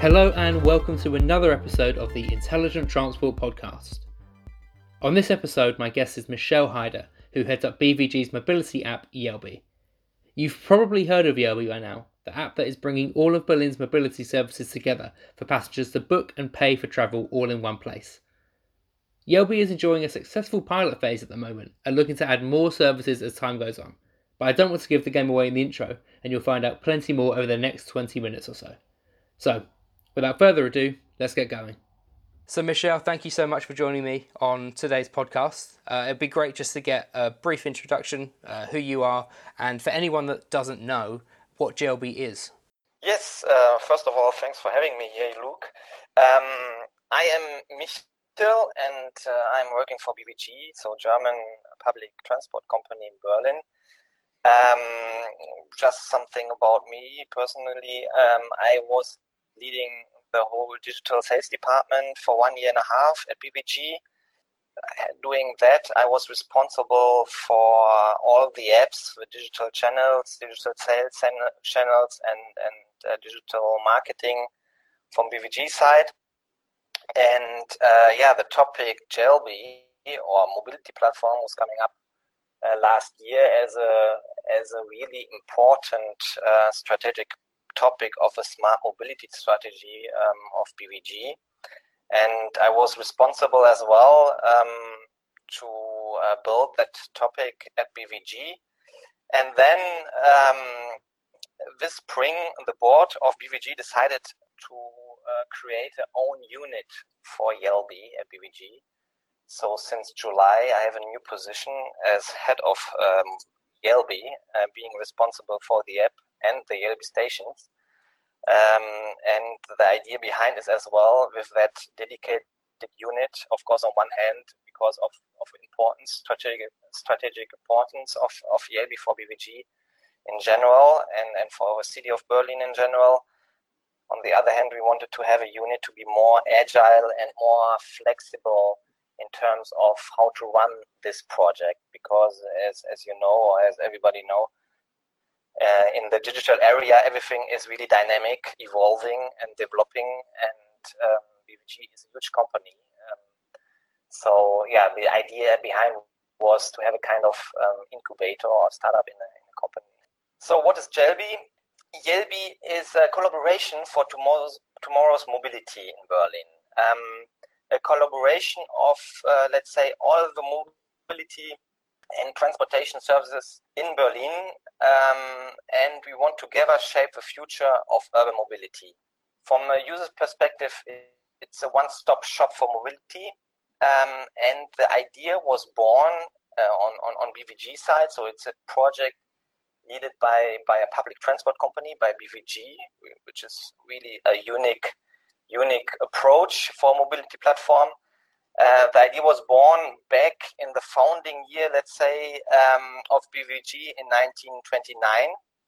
Hello, and welcome to another episode of the Intelligent Transport Podcast. On this episode, my guest is Michelle Hyder, who heads up BVG's mobility app Jelbi. You've probably heard of Jelbi by now, the app that is bringing all of Berlin's mobility services together for passengers to book and pay for travel all in one place. Jelbi is enjoying a successful pilot phase at the moment and looking to add more services as time goes on. But I don't want to give the game away in the intro, and you'll find out plenty more over the next 20 minutes or so. So, without further ado, let's get going. So, Michelle, thank you so much for joining me on today's podcast. Uh, it'd be great just to get a brief introduction, uh, who you are, and for anyone that doesn't know, what Jelbi is. Yes, uh, first of all, thanks for having me here, Luke. Um, I am Michel, and uh, I'm working for BVG, so German public transport company in Berlin. Um, just something about me personally. Um, I was leading the whole digital sales department for one year and a half at BVG. Doing that, I was responsible for all the apps, the digital channels, digital sales channels, and and uh, digital marketing from BVG side. And uh, yeah, the topic Jelbi or mobility platform was coming up uh, last year as a as a really important uh, strategic topic of a smart mobility strategy um, of BVG. And I was responsible as well um, to uh, build that topic at BVG. And then um, this spring, the board of BVG decided to uh, create their own unit for Jelbi at BVG. So since July, I have a new position as head of um, uh, being responsible for the app and the Jelbi stations. Um, and the idea behind is as well with that dedicated unit, of course, on one hand, because of, of importance, strategic, strategic importance of, of Jelbi for BVG in general and, and for the city of Berlin in general. On the other hand, we wanted to have a unit to be more agile and more flexible in terms of how to run this project because as, as you know or as everybody know uh, in the digital area everything is really dynamic evolving and developing and um, BVG is a huge company. Um, so yeah the idea behind was to have a kind of um, incubator or startup in a, in a company. So what is Jelbi? Jelbi is a collaboration for tomorrow's tomorrow's mobility in Berlin. Um, a collaboration of, uh, let's say, all the mobility and transportation services in Berlin, um, and we want together shape the future of urban mobility. From a user's perspective, it's a one-stop shop for mobility, um, and the idea was born uh, on, on, on BVG side, so it's a project needed by, by a public transport company, by BVG, which is really a unique unique approach for mobility platform. Uh, the idea was born back founding year, let's say, um, of BVG in 1929,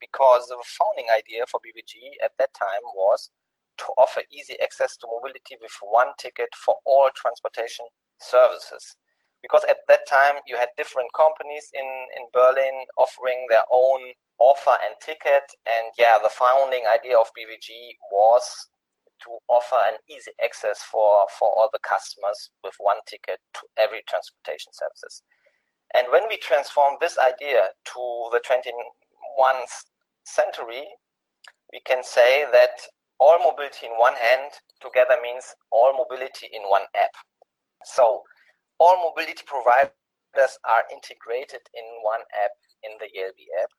because the founding idea for BVG at that time was to offer easy access to mobility with one ticket for all transportation services. Because at that time you had different companies in, in Berlin offering their own offer and ticket. And yeah, the founding idea of BVG was to offer an easy access for, for all the customers with one ticket to every transportation services. And when we transform this idea to the 21st century, we can say that all mobility in one hand together means all mobility in one app. So all mobility providers are integrated in one app in the Jelbi app,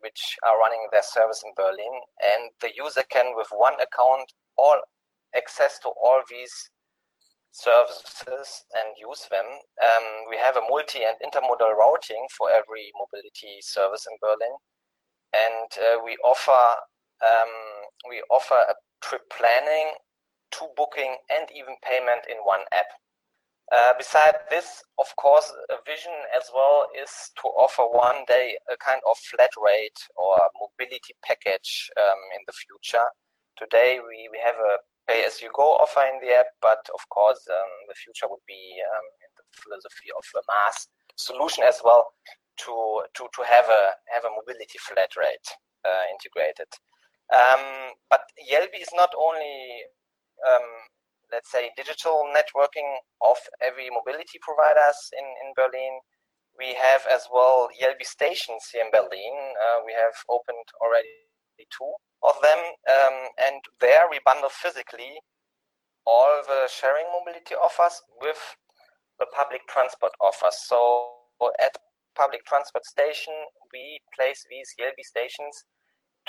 which are running their service in Berlin. And the user can, with one account, all access to all these services and use them. Um, we have a multi and intermodal routing for every mobility service in Berlin, and uh, we offer um, we offer a trip planning, to booking, and even payment in one app. Uh, beside this, of course, a vision as well is to offer one day a kind of flat rate or mobility package um, in the future. Today, we, we have a pay as you go offer in the app, but of course, um, the future would be um, in the philosophy of a MaaS solution as well to to to have a have a mobility flat rate uh, integrated. Um, but Jelbi is not only, um, let's say, digital networking of every mobility providers in, in Berlin. We have as well Jelbi stations here in Berlin. Uh, we have opened already two of them, um, and there we bundle physically all the sharing mobility offers with the public transport offers. So at public transport station, we place these Jelbi stations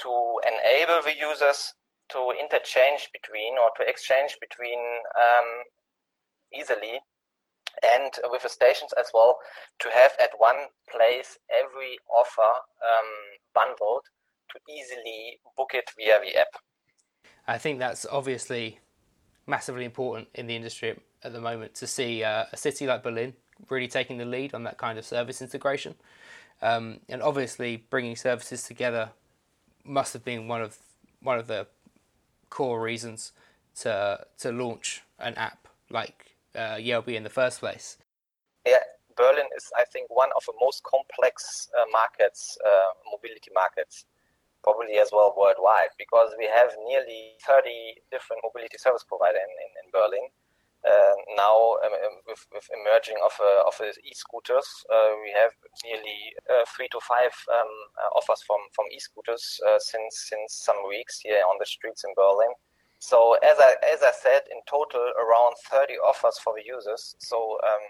to enable the users to interchange between or to exchange between um, easily and with the stations as well to have at one place every offer um, bundled to easily book it via the app. I think that's obviously massively important in the industry at the moment to see uh, a city like Berlin really taking the lead on that kind of service integration. Um, and obviously, bringing services together must have been one of one of the core reasons to to launch an app like uh, Jelbi in the first place. Yeah, Berlin is, I think, one of the most complex uh, markets, uh, mobility markets, probably as well worldwide, because we have nearly 30 different mobility service providers in, in, in Berlin now um, um, with, with emerging of, uh, of e-scooters, uh, we have nearly three to five um, offers from, from e-scooters since since some weeks here on the streets in Berlin. So as I as I said, in total around 30 offers for the users. So um,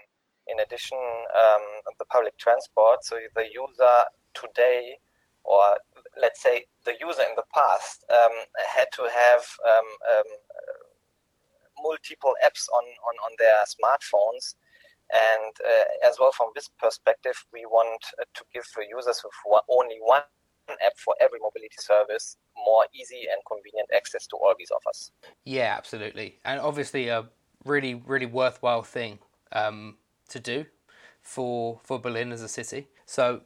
in addition, um, the public transport. So the user today, or let's say the user in the past, um, had to have multiple apps on, on, on their smartphones. And uh, as well, from this perspective, we want uh, to give the users with only one app for every mobility service more easy and convenient access to all these offers. Yeah, absolutely. And obviously, a really, really worthwhile thing um, to do for, for Berlin as a city. So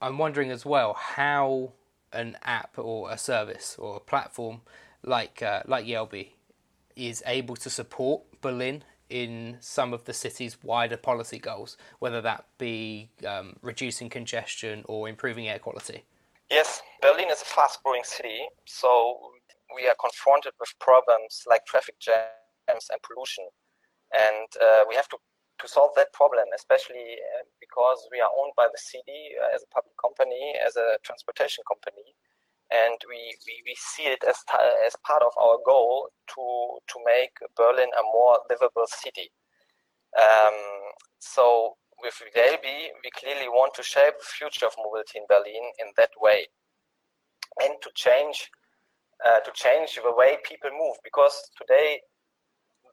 I'm wondering as well how an app or a service or a platform like uh, like Jelbi is able to support Berlin in some of the city's wider policy goals, whether that be um, reducing congestion or improving air quality? Yes, Berlin is a fast growing city, so we are confronted with problems like traffic jams and pollution. And uh, we have to, to solve that problem, especially uh, because we are owned by the city uh, as a public company, as a transportation company and we, we, we see it as, as part of our goal to, to make Berlin a more livable city. Um, so with Jelbi, we clearly want to shape the future of mobility in Berlin in that way, and to change uh, to change the way people move because today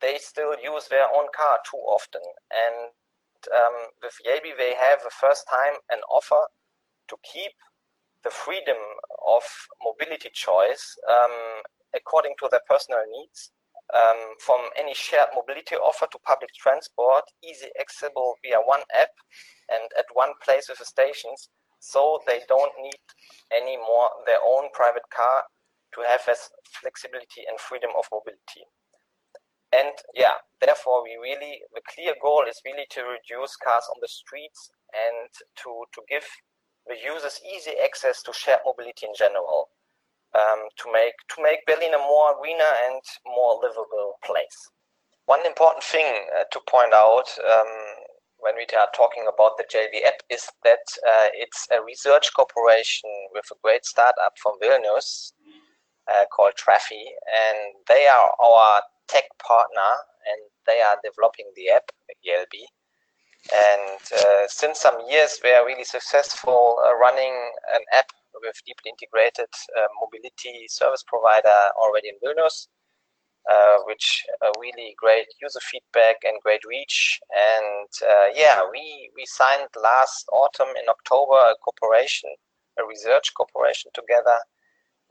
they still use their own car too often. And um, with Jelbi, they have the first time an offer to keep the freedom of mobility choice um, according to their personal needs. Um, from any shared mobility offer to public transport, easy accessible via one app and at one place with the stations, so they don't need anymore their own private car to have this flexibility and freedom of mobility. And yeah, therefore, we really the clear goal is really to reduce cars on the streets and to to give the users easy access to shared mobility in general um, to make to make Berlin a more greener and more livable place. One important thing uh, to point out um, when we are talking about the Jelbi app is that uh, it's a research cooperation with a great startup from Vilnius uh, called Trafi, and they are our tech partner, and they are developing the app Jelbi and uh, since some years, we are really successful uh, running an app with deeply integrated uh, mobility service provider already in Vilnius, uh, which uh, really great user feedback and great reach. And uh, yeah, we, we signed last autumn in October a cooperation, a research cooperation together.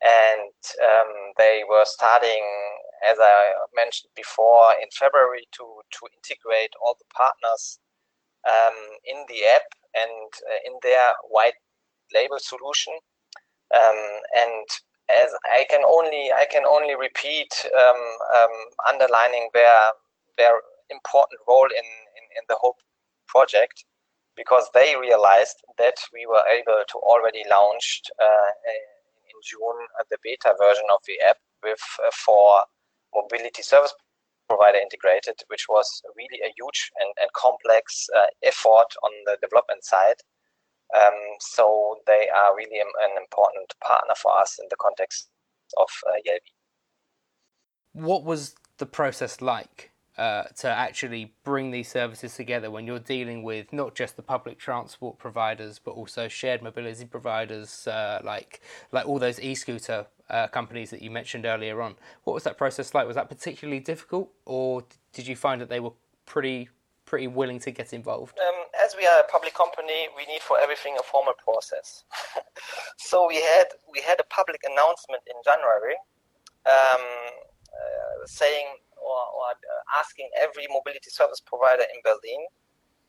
And um, they were starting, as I mentioned before, in February to, to integrate all the partners um, in the app and uh, in their white label solution. Um, and as I can only I can only repeat um, um, underlining their their important role in, in, in, the whole project because they realized that we were able to already launch uh, in June uh, the beta version of the app with uh, for mobility service provider integrated, which was really a huge and, and complex uh, effort on the development side. Um, so they are really an important partner for us in the context of uh, Jelbi. What was the process like uh, to actually bring these services together when you're dealing with not just the public transport providers but also shared mobility providers uh, like like all those e-scooter uh, companies that you mentioned earlier on. What was that process like? Was that particularly difficult, or did you find that they were pretty pretty willing to get involved? Um, as we are a public company, we need for everything a formal process. so we had we had a public announcement in January um, uh, saying or, or asking every mobility service provider in Berlin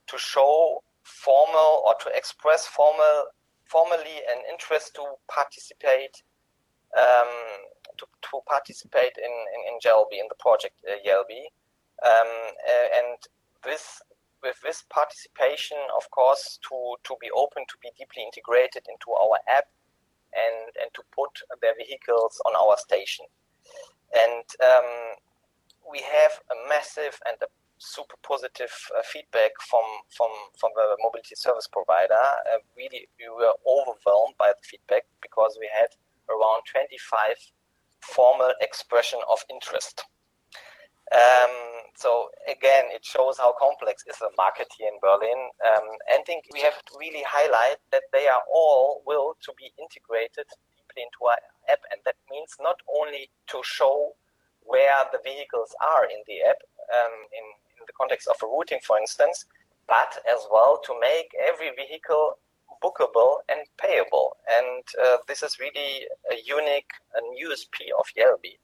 to show formal or to express formal formally an interest to participate um, to, to participate in, in, in in the project uh. Um, and this with this participation, of course, to, to be open, to be deeply integrated into our app and, and to put their vehicles on our station. And um, we have a massive and a super positive uh, feedback from, from, from the mobility service provider. Uh, really, we were overwhelmed by the feedback because we had around 25 formal expression of interest. Um, so again, it shows how complex is the market here in Berlin. Um, and I think we have to really highlight that they are all will to be integrated deeply into our app, and that means not only to show where the vehicles are in the app, um, in, in the context of a routing, for instance, but as well to make every vehicle bookable and payable. And uh, this is really a unique and USP of Jelbi.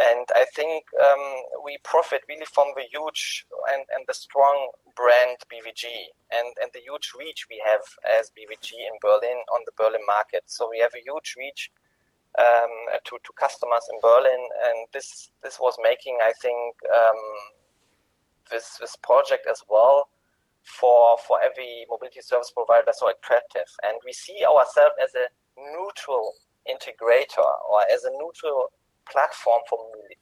And I think um, we profit really from the huge and, and the strong brand BVG and, and the huge reach we have as BVG in Berlin on the Berlin market. So we have a huge reach um, to, to customers in Berlin, and this this was making, I think, um, this this project as well for for every mobility service provider so attractive. And we see ourselves as a neutral integrator or as a neutral platform for mobility.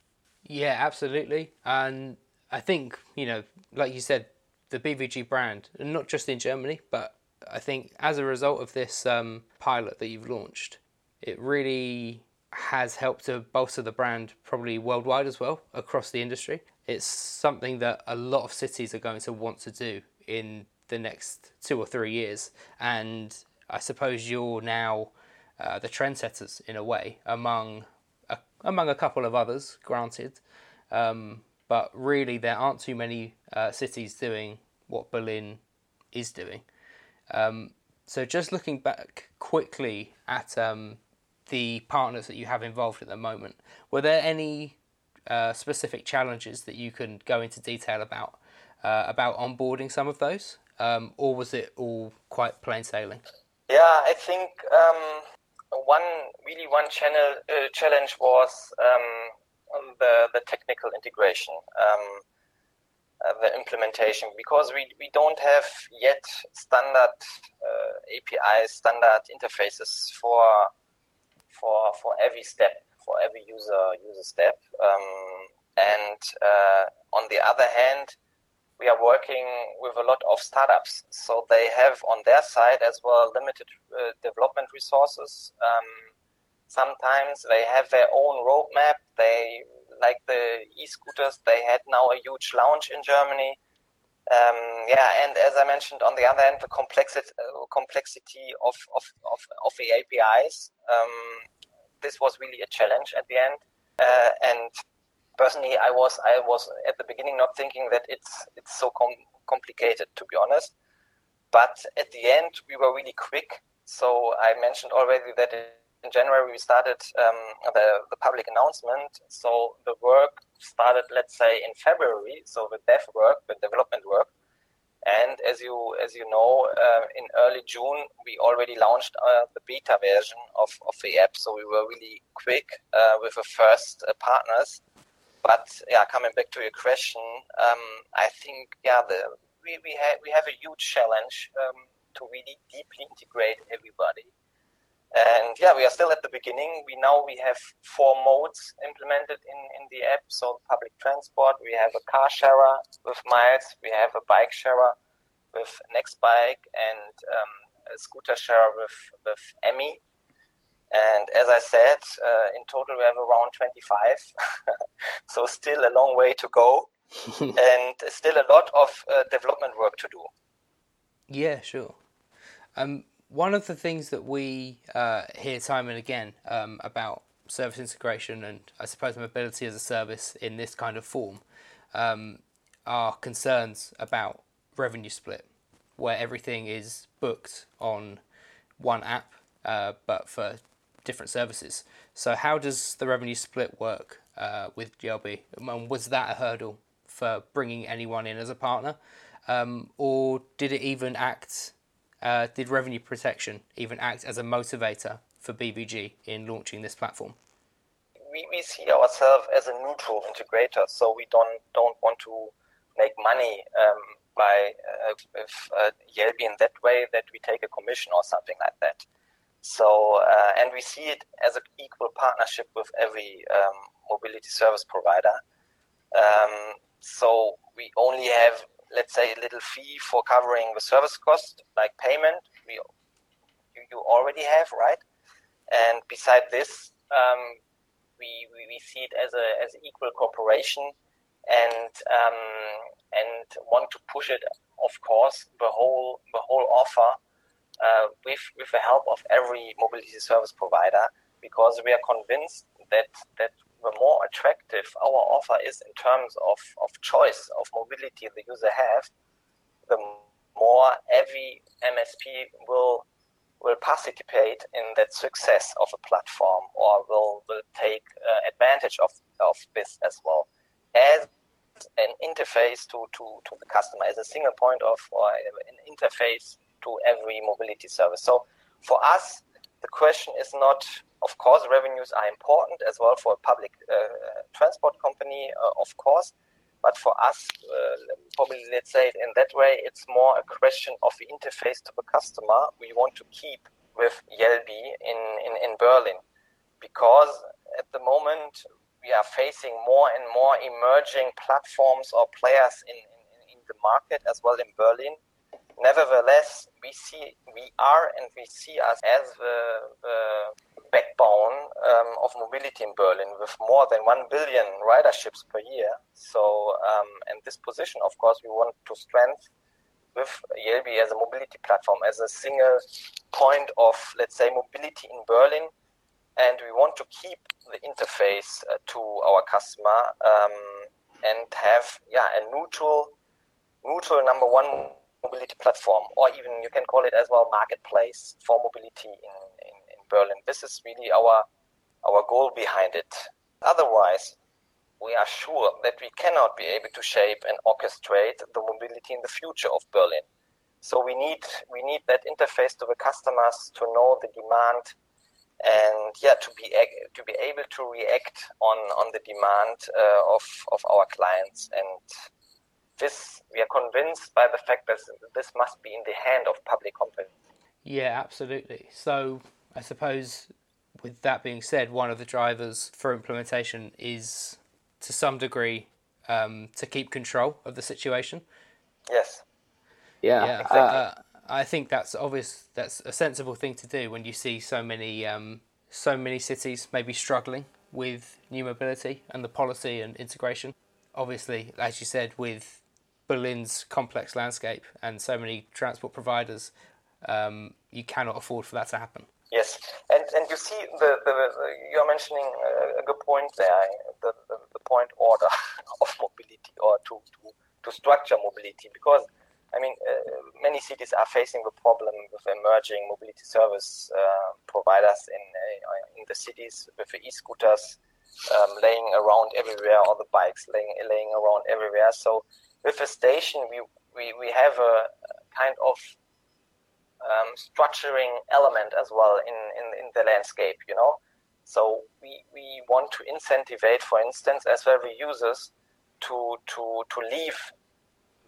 Yeah, absolutely. And I think, you know, like you said, the BVG brand, not just in Germany, but I think as a result of this um, pilot that you've launched, it really has helped to bolster the brand probably worldwide as well across the industry. It's something that a lot of cities are going to want to do in the next two or three years. And I suppose you're now uh, the trendsetters in a way among a, among a couple of others, granted. Um, but really, there aren't too many uh, cities doing what Berlin is doing. Um, so, just looking back quickly at um, the partners that you have involved at the moment, were there any uh, specific challenges that you can go into detail about uh, about onboarding some of those, um, or was it all quite plain sailing? Yeah, I think um, one really one channel uh, challenge was um, the the technical integration, um, uh, the implementation, because we, we don't have yet standard uh, APIs, standard interfaces for for for every step, for every user user step, um, and uh, on the other hand we are working with a lot of startups. So they have on their side as well limited uh, development resources. Um, sometimes they have their own roadmap. They like the e-scooters. They had now a huge launch in Germany. Um, yeah, and as I mentioned, on the other hand, the complexity uh, complexity of, of, of, of the APIs. Um, this was really a challenge at the end. Uh, and personally, I was I was at the beginning not thinking that it's it's so com- complicated to be honest. But at the end, we were really quick. So I mentioned already that in January we started um, the the public announcement. So the work started, let's say, in February. So the dev work, the development work. And as you as you know, uh, in early June we already launched uh, the beta version of, of the app. So we were really quick uh, with the first uh, partners but yeah, coming back to your question, um, I think yeah, the, we we have we have a huge challenge um, to really deeply integrate everybody. And yeah, we are still at the beginning. We now we have four modes implemented in, in the app. So public transport, we have a car sharer with Miles, we have a bike sharer with Nextbike, and um, a scooter sharer with with Emmy. And as I said, uh, in total we have around 25. so still a long way to go, and still a lot of uh, development work to do. Yeah, sure. Um, one of the things that we uh, hear time and again um, about service integration and I suppose mobility as a service in this kind of form um, are concerns about revenue split, where everything is booked on one app, uh, but for different services. So, how does the revenue split work uh, with Jelbi? And was that a hurdle for bringing anyone in as a partner, um, or did it even act uh, did revenue protection even act as a motivator for BVG in launching this platform? We, we see ourselves as a neutral integrator, so we don't don't want to make money um, by uh, with uh, Jelbi in that way that we take a commission or something like that. So uh, and we see it as an equal partnership with every um, mobility service provider. Um, so we only have let's say, a little fee for covering the service cost, like payment, we, you, already have, right? And beside this, um, we, we, we, see it as a as equal cooperation, and um, and want to push it, of course, the whole the whole offer with with the help of every mobility service provider, because we are convinced that that the more attractive our offer is in terms of, of choice of mobility the user has, the more every MSP will will participate in that success of a platform or will, will take uh, advantage of, of this as well. As an interface to, to, to the customer as a single point of or an interface to every mobility service. So for us, the question is not of course, revenues are important as well for a public uh, transport company, uh, of course. But for us, uh, probably let's say in that way, it's more a question of the interface to the customer we want to keep with Jelbi in, in, in Berlin. Because at the moment, we are facing more and more emerging platforms or players in, in, in the market as well in Berlin Nevertheless, we see we are and we see us as the, the backbone um, of mobility in Berlin with more than 1 billion riderships per year. So, um, and this position, of course, we want to strengthen with Jelbi as a mobility platform, as a single point of, let's say, mobility in Berlin. And we want to keep the interface uh, to our customer um, and have, yeah, a neutral, neutral number one mobility platform, or even you can call it as well marketplace for mobility in, in, in Berlin. This is really our our goal behind it. Otherwise, we are sure that we cannot be able to shape and orchestrate the mobility in the future of Berlin. So we need we need that interface to the customers to know the demand and yeah to be to be able to react on on the demand uh, of of our clients and this we are convinced by the fact that this must be in the hand of public companies. Yeah, absolutely. So I suppose with that being said, one of the drivers for implementation is to some degree um, to keep control of the situation. Yes. Yeah. yeah exactly. uh, I think that's obvious. That's a sensible thing to do when you see so many um, so many cities maybe struggling with new mobility and the policy and integration. Obviously, as you said, with Berlin's complex landscape and so many transport providers, um, you cannot afford for that to happen. Yes, and and you see the, the, the you're mentioning a good point there, the, the, the point order of mobility or to, to, to structure mobility because I mean uh, many cities are facing the problem with emerging mobility service uh, providers in uh, in the cities with the e-scooters um, laying around everywhere or the bikes laying laying around everywhere. So with a station, we, we, we have a kind of um, structuring element as well in, in, in the landscape, you know. So we, we want to incentivize, for instance, as well users to, to, to leave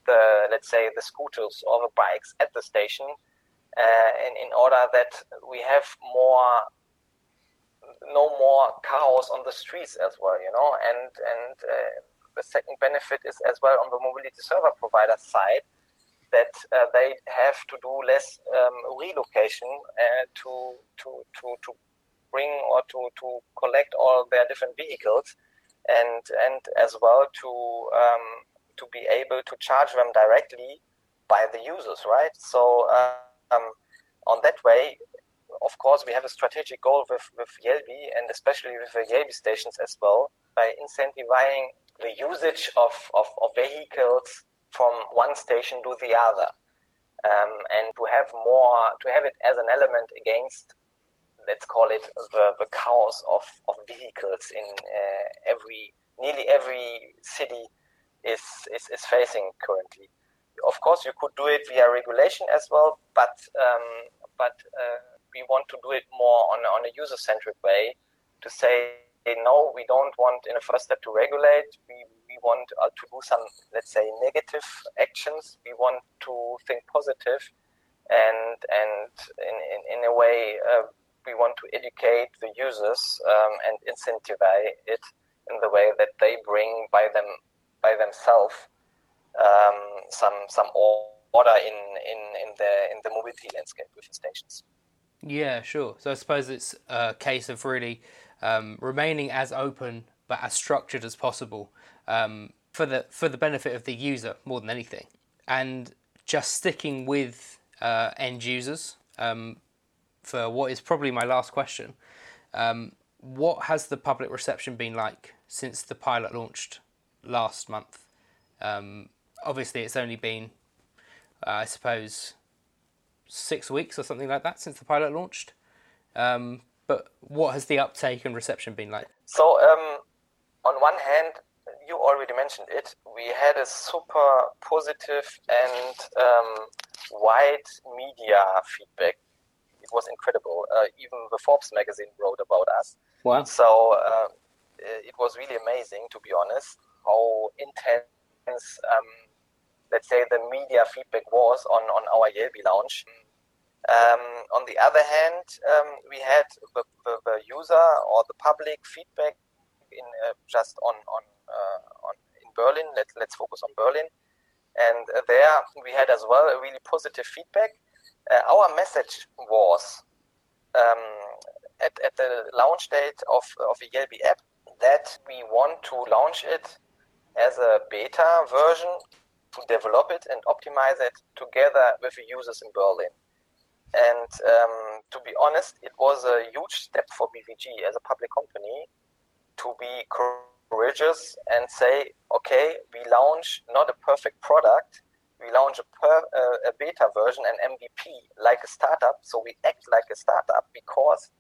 the, let's say, the scooters or the bikes at the station uh, in, in order that we have more no more chaos on the streets as well, you know. And and uh, the second benefit is as well on the mobility server provider side that uh, they have to do less um, relocation uh, to to to to bring or to to collect all their different vehicles, and and as well to um, to be able to charge them directly by the users, right? So um, on that way, of course, we have a strategic goal with, with Jelbi and especially with the Jelbi stations as well by incentivizing the usage of, of, of vehicles from one station to the other. Um, and to have more, to have it as an element against, let's call it the, the chaos of, of vehicles in uh, every, nearly every city is, is, is facing currently. Of course, you could do it via regulation as well, but um, but uh, we want to do it more on, on a user centric way to say, no, we don't want in a first step to regulate. We, we want uh, to do some, let's say, negative actions. We want to think positive and, and in, in, in a way, uh, we want to educate the users um, and incentivize it in the way that they bring by them by themselves um, some some order in, in, in the in the mobility landscape with the stations. Yeah, sure. So I suppose it's a case of really um, remaining as open but as structured as possible um, for the for the benefit of the user more than anything, and just sticking with uh, end users um, for what is probably my last question. Um, what has the public reception been like since the pilot launched last month? Um, obviously, it's only been uh, I suppose, six weeks or something like that since the pilot launched. Um, but what has the uptake and reception been like? So, um, on one hand, you already mentioned it. We had a super positive and um, wide media feedback. It was incredible. Uh, even the Forbes magazine wrote about us. Wow. So uh, it was really amazing, to be honest, how intense um, let's say the media feedback was on, on our Jelbi launch. Um, on the other hand, um, we had the, the, the, user or the public feedback in uh, just on on, uh, on in Berlin. Let, let's focus on Berlin, and uh, there we had as well a really positive feedback. Uh, our message was um, at, at the launch date of of the Jelbi app that we want to launch it as a beta version to develop it and optimize it together with the users in Berlin. And um, to be honest, it was a huge step for BVG as a public company to be courageous and say, okay, we launch not a perfect product, we launch a, per, uh, a beta version, an MVP, like a startup. So we act like a startup because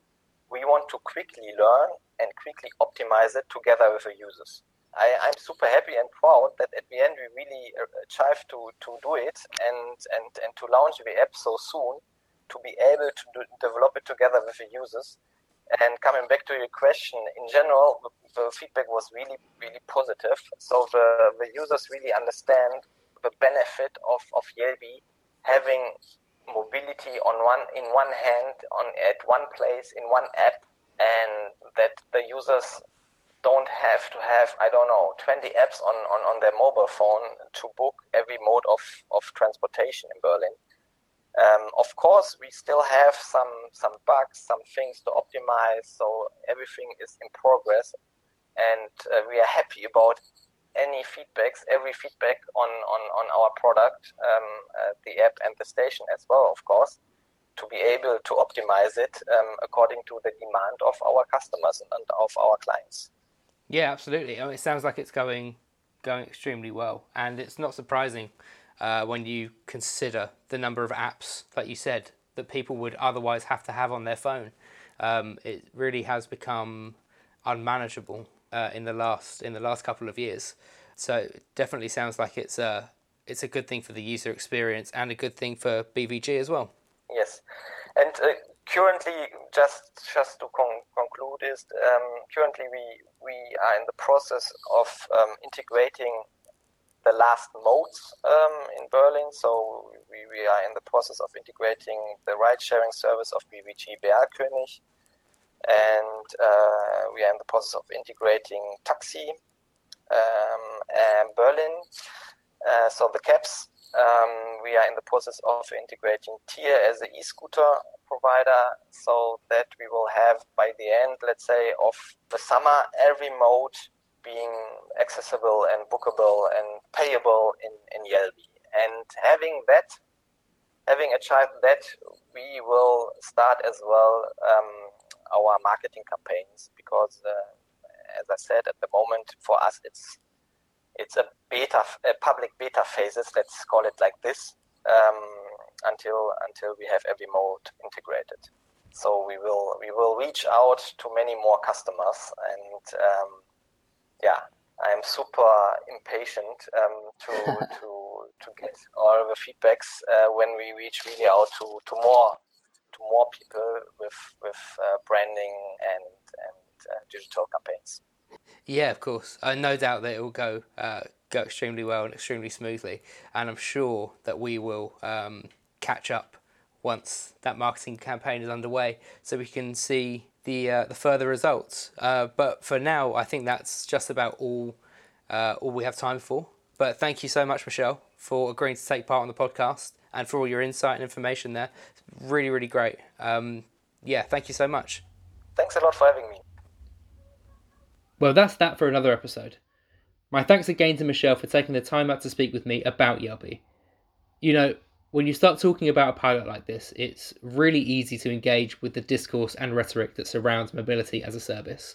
we want to quickly learn and quickly optimize it together with the users. I, I'm super happy and proud that at the end we really achieved uh, to, to do it and, and, and to launch the app so soon to be able to do, develop it together with the users. And coming back to your question, in general, the, feedback was really, really positive. So the, the users really understand the benefit of, of Jelbi having mobility on one in one hand on at one place in one app and that the users don't have to have I don't know 20 apps on, on, on their mobile phone to book every mode of, of transportation in Berlin. Um, of course, we still have some some bugs, some things to optimize. So everything is in progress, and uh, we are happy about any feedbacks, every feedback on on, on our product, um, uh, the app and the station as well, of course, to be able to optimize it um, according to the demand of our customers and of our clients. Yeah, absolutely. I mean, it sounds like it's going going extremely well, and it's not surprising uh, when you consider the number of apps, like you said, that people would otherwise have to have on their phone. Um, it really has become unmanageable uh, in the last in the last couple of years. So it definitely sounds like it's a it's a good thing for the user experience and a good thing for BVG as well. Yes, and uh, currently, just just to con- conclude, is um, currently we we are in the process of um, integrating the last modes um, in Berlin. So we, we are in the process of integrating the ride-sharing service of BVG BerlKönig and uh, we are in the process of integrating taxi um, and Berlin. Uh, so the cabs, um, we are in the process of integrating Tier as an e-scooter provider, so that we will have by the end, let's say, of the summer, every mode being accessible and bookable and payable in in Jelbi. And having that, having a child that, we will start as well um, our marketing campaigns because, uh, as I said, at the moment for us it's it's a beta, a public beta phases. Let's call it like this um, until until we have every mode integrated. So we will we will reach out to many more customers, and um, yeah, I am super impatient um, to to to get all the feedbacks uh, when we reach really out to, to more to more people with with uh, branding and and uh, digital campaigns. Yeah, of course. Uh, no doubt that it will go uh, go extremely well and extremely smoothly, and I'm sure that we will um, catch up once that marketing campaign is underway, so we can see the uh, the further results. Uh, but for now, I think that's just about all uh, all we have time for. But thank you so much, Michelle, for agreeing to take part on the podcast and for all your insight and information there. It's really, really great. Um, yeah, thank you so much. Thanks a lot for having me. Well, that's that for another episode. My thanks again to Michelle for taking the time out to speak with me about Jelbi. You know, when you start talking about a pilot like this, it's really easy to engage with the discourse and rhetoric that surrounds mobility as a service.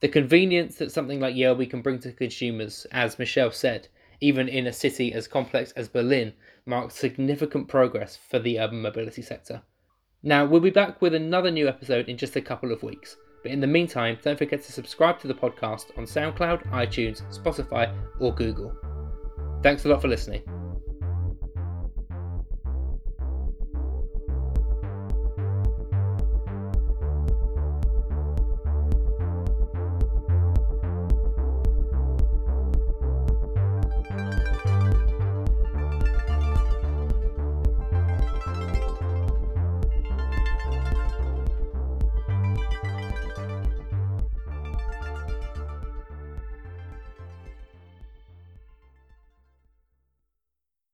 The convenience that something like Jelbi can bring to consumers, as Michelle said, even in a city as complex as Berlin, marks significant progress for the urban mobility sector. Now, we'll be back with another new episode in just a couple of weeks. But in the meantime, don't forget to subscribe to the podcast on SoundCloud, iTunes, Spotify, or Google. Thanks a lot for listening.